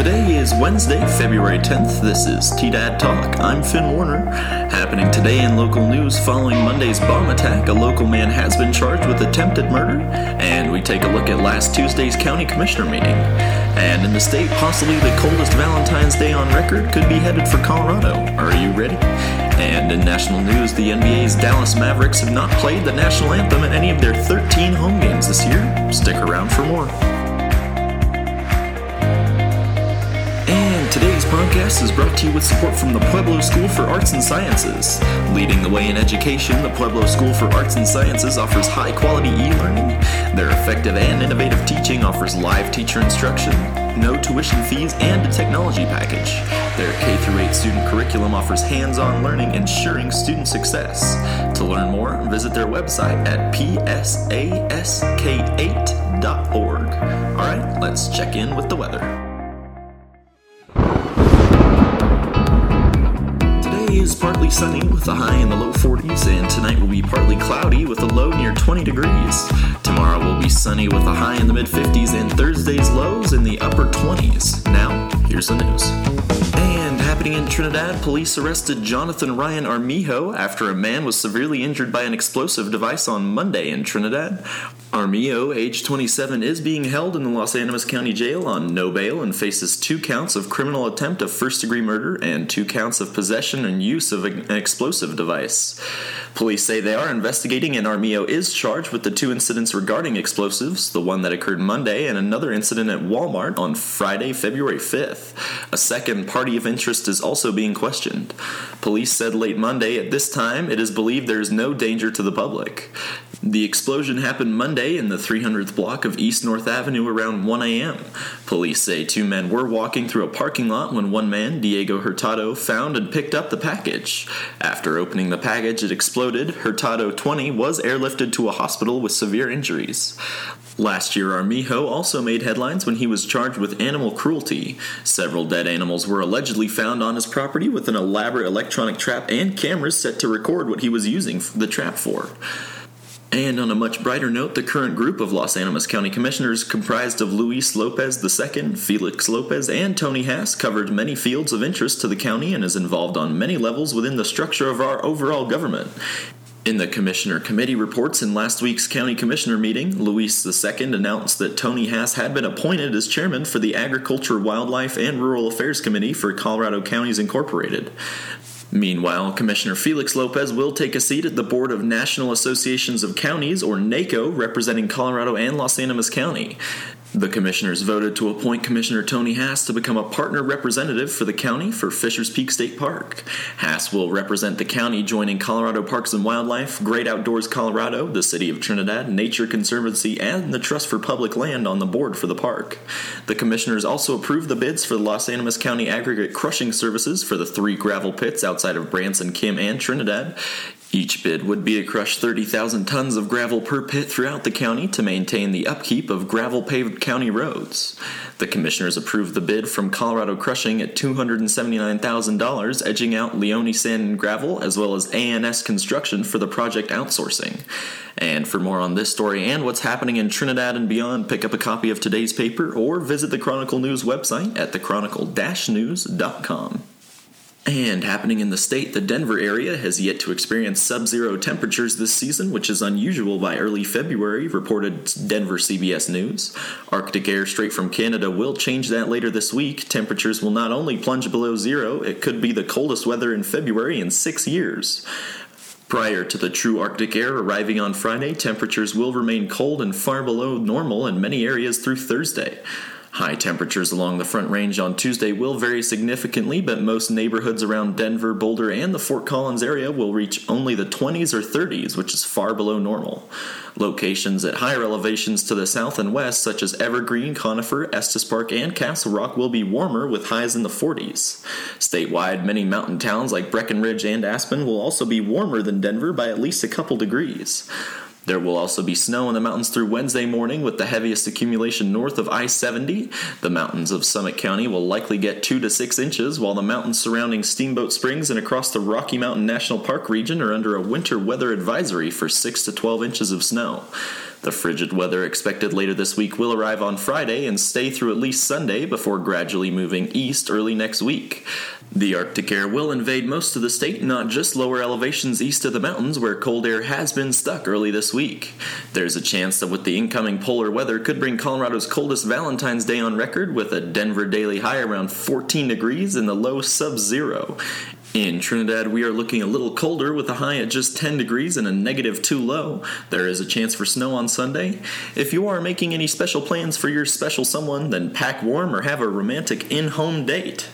Today is Wednesday, February 10th. This is T Dad Talk. I'm Finn Warner. Happening today in local news following Monday's bomb attack, a local man has been charged with attempted murder, and we take a look at last Tuesday's county commissioner meeting. And in the state, possibly the coldest Valentine's Day on record could be headed for Colorado. Are you ready? And in national news, the NBA's Dallas Mavericks have not played the national anthem at any of their 13 home games this year. Stick around for more. Today's podcast is brought to you with support from the Pueblo School for Arts and Sciences. Leading the way in education, the Pueblo School for Arts and Sciences offers high quality e learning. Their effective and innovative teaching offers live teacher instruction, no tuition fees, and a technology package. Their K 8 student curriculum offers hands on learning, ensuring student success. To learn more, visit their website at psask8.org. Alright, let's check in with the weather. Partly sunny with a high in the low 40s, and tonight will be partly cloudy with a low near 20 degrees. Tomorrow will be sunny with a high in the mid 50s, and Thursday's lows in the upper 20s. Now, here's the news. And happening in Trinidad, police arrested Jonathan Ryan Armijo after a man was severely injured by an explosive device on Monday in Trinidad. Armijo, age 27, is being held in the Las Animas County Jail on no bail and faces two counts of criminal attempt of first degree murder and two counts of possession and use of an explosive device. Police say they are investigating, and Armijo is charged with the two incidents regarding explosives the one that occurred Monday and another incident at Walmart on Friday, February 5th. A second party of interest is also being questioned. Police said late Monday at this time it is believed there is no danger to the public. The explosion happened Monday in the 300th block of East North Avenue around 1 a.m. Police say two men were walking through a parking lot when one man, Diego Hurtado, found and picked up the package. After opening the package, it exploded. Hurtado, 20, was airlifted to a hospital with severe injuries. Last year, Armijo also made headlines when he was charged with animal cruelty. Several dead animals were allegedly found on his property with an elaborate electronic trap and cameras set to record what he was using the trap for. And on a much brighter note, the current group of Las Animas County Commissioners, comprised of Luis Lopez II, Felix Lopez, and Tony Hass, covered many fields of interest to the county and is involved on many levels within the structure of our overall government. In the Commissioner Committee reports in last week's County Commissioner meeting, Luis II announced that Tony Hass had been appointed as chairman for the Agriculture, Wildlife, and Rural Affairs Committee for Colorado Counties Incorporated. Meanwhile, Commissioner Felix Lopez will take a seat at the Board of National Associations of Counties, or NACO, representing Colorado and Las Animas County. The commissioners voted to appoint Commissioner Tony Haas to become a partner representative for the county for Fishers Peak State Park. Haas will represent the county joining Colorado Parks and Wildlife, Great Outdoors Colorado, the City of Trinidad, Nature Conservancy, and the Trust for Public Land on the board for the park. The commissioners also approved the bids for the Las Animas County aggregate crushing services for the three gravel pits outside of Branson, Kim, and Trinidad. Each bid would be to crush 30,000 tons of gravel per pit throughout the county to maintain the upkeep of gravel paved county roads. The commissioners approved the bid from Colorado Crushing at $279,000, edging out Leone Sand and Gravel as well as ANS Construction for the project outsourcing. And for more on this story and what's happening in Trinidad and beyond, pick up a copy of today's paper or visit the Chronicle News website at thechronicle-news.com. And happening in the state, the Denver area has yet to experience sub zero temperatures this season, which is unusual by early February, reported Denver CBS News. Arctic air straight from Canada will change that later this week. Temperatures will not only plunge below zero, it could be the coldest weather in February in six years. Prior to the true Arctic air arriving on Friday, temperatures will remain cold and far below normal in many areas through Thursday. High temperatures along the Front Range on Tuesday will vary significantly, but most neighborhoods around Denver, Boulder, and the Fort Collins area will reach only the 20s or 30s, which is far below normal. Locations at higher elevations to the south and west, such as Evergreen, Conifer, Estes Park, and Castle Rock, will be warmer with highs in the 40s. Statewide, many mountain towns like Breckenridge and Aspen will also be warmer than Denver by at least a couple degrees. There will also be snow in the mountains through Wednesday morning with the heaviest accumulation north of I 70. The mountains of Summit County will likely get 2 to 6 inches, while the mountains surrounding Steamboat Springs and across the Rocky Mountain National Park region are under a winter weather advisory for 6 to 12 inches of snow. The frigid weather expected later this week will arrive on Friday and stay through at least Sunday before gradually moving east early next week. The Arctic air will invade most of the state, not just lower elevations east of the mountains where cold air has been stuck early this week. There's a chance that with the incoming polar weather could bring Colorado's coldest Valentine's Day on record with a Denver daily high around 14 degrees and the low sub-zero. In Trinidad, we are looking a little colder with a high at just 10 degrees and a negative 2 low. There is a chance for snow on Sunday. If you are making any special plans for your special someone, then pack warm or have a romantic in home date.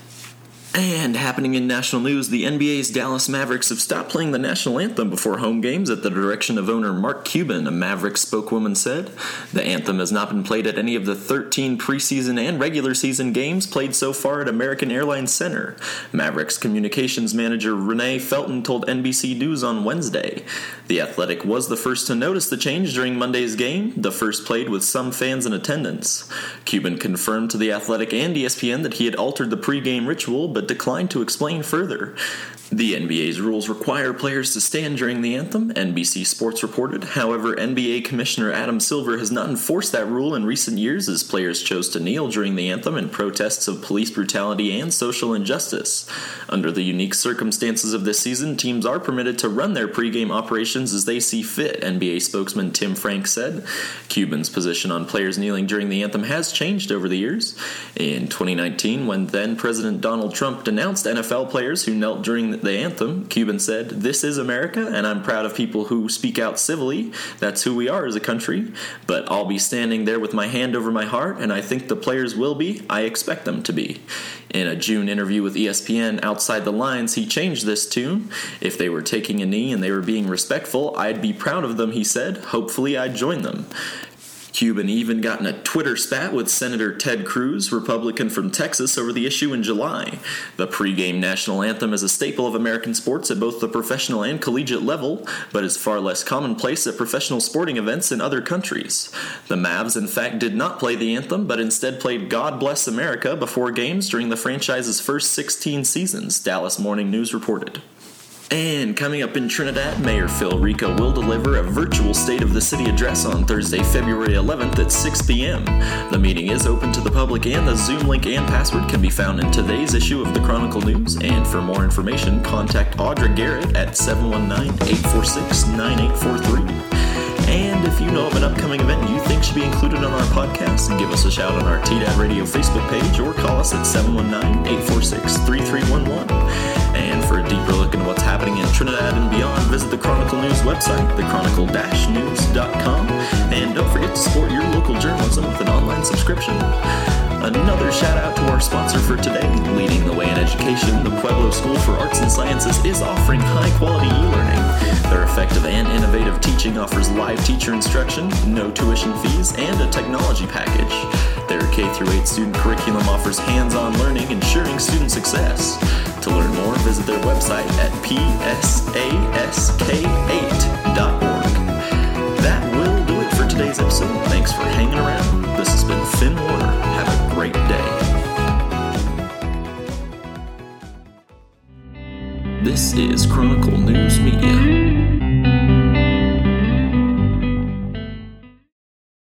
And happening in national news, the NBA's Dallas Mavericks have stopped playing the national anthem before home games at the direction of owner Mark Cuban, a Mavericks spokeswoman said. The anthem has not been played at any of the 13 preseason and regular season games played so far at American Airlines Center. Mavericks communications manager Renee Felton told NBC News on Wednesday. The Athletic was the first to notice the change during Monday's game, the first played with some fans in attendance. Cuban confirmed to The Athletic and ESPN that he had altered the pregame ritual, but declined to explain further. The NBA's rules require players to stand during the anthem, NBC Sports reported. However, NBA Commissioner Adam Silver has not enforced that rule in recent years as players chose to kneel during the anthem in protests of police brutality and social injustice. Under the unique circumstances of this season, teams are permitted to run their pregame operations as they see fit, NBA spokesman Tim Frank said. Cuban's position on players kneeling during the anthem has changed over the years. In 2019, when then President Donald Trump denounced NFL players who knelt during the anthem, Cuban said, This is America, and I'm proud of people who speak out civilly. That's who we are as a country. But I'll be standing there with my hand over my heart, and I think the players will be. I expect them to be. In a June interview with ESPN Outside the Lines, he changed this tune. If they were taking a knee and they were being respectful, I'd be proud of them, he said. Hopefully, I'd join them. Cuban even got in a Twitter spat with Senator Ted Cruz, Republican from Texas, over the issue in July. The pregame national anthem is a staple of American sports at both the professional and collegiate level, but is far less commonplace at professional sporting events in other countries. The Mavs, in fact, did not play the anthem, but instead played God Bless America before games during the franchise's first 16 seasons, Dallas Morning News reported. And coming up in Trinidad, Mayor Phil Rico will deliver a virtual State of the City address on Thursday, February 11th at 6 p.m. The meeting is open to the public, and the Zoom link and password can be found in today's issue of the Chronicle News. And for more information, contact Audra Garrett at 719 846 9843. And if you know of an upcoming event you think should be included on our podcast, give us a shout on our TDAD Radio Facebook page or call us at 719 846 3311. And for a deeper look into what's happening in Trinidad and beyond, visit the Chronicle News website, thechronicle-news.com. And don't forget to support your local journalism with an online subscription. Another shout out to our sponsor for today, leading the way in education. The Pueblo School for Arts and Sciences is offering high quality e learning. Their effective and innovative teaching offers live teacher instruction, no tuition fees, and a technology package. Their K 8 student curriculum offers hands on learning, ensuring student success. To learn more, visit their website at psask8.org. That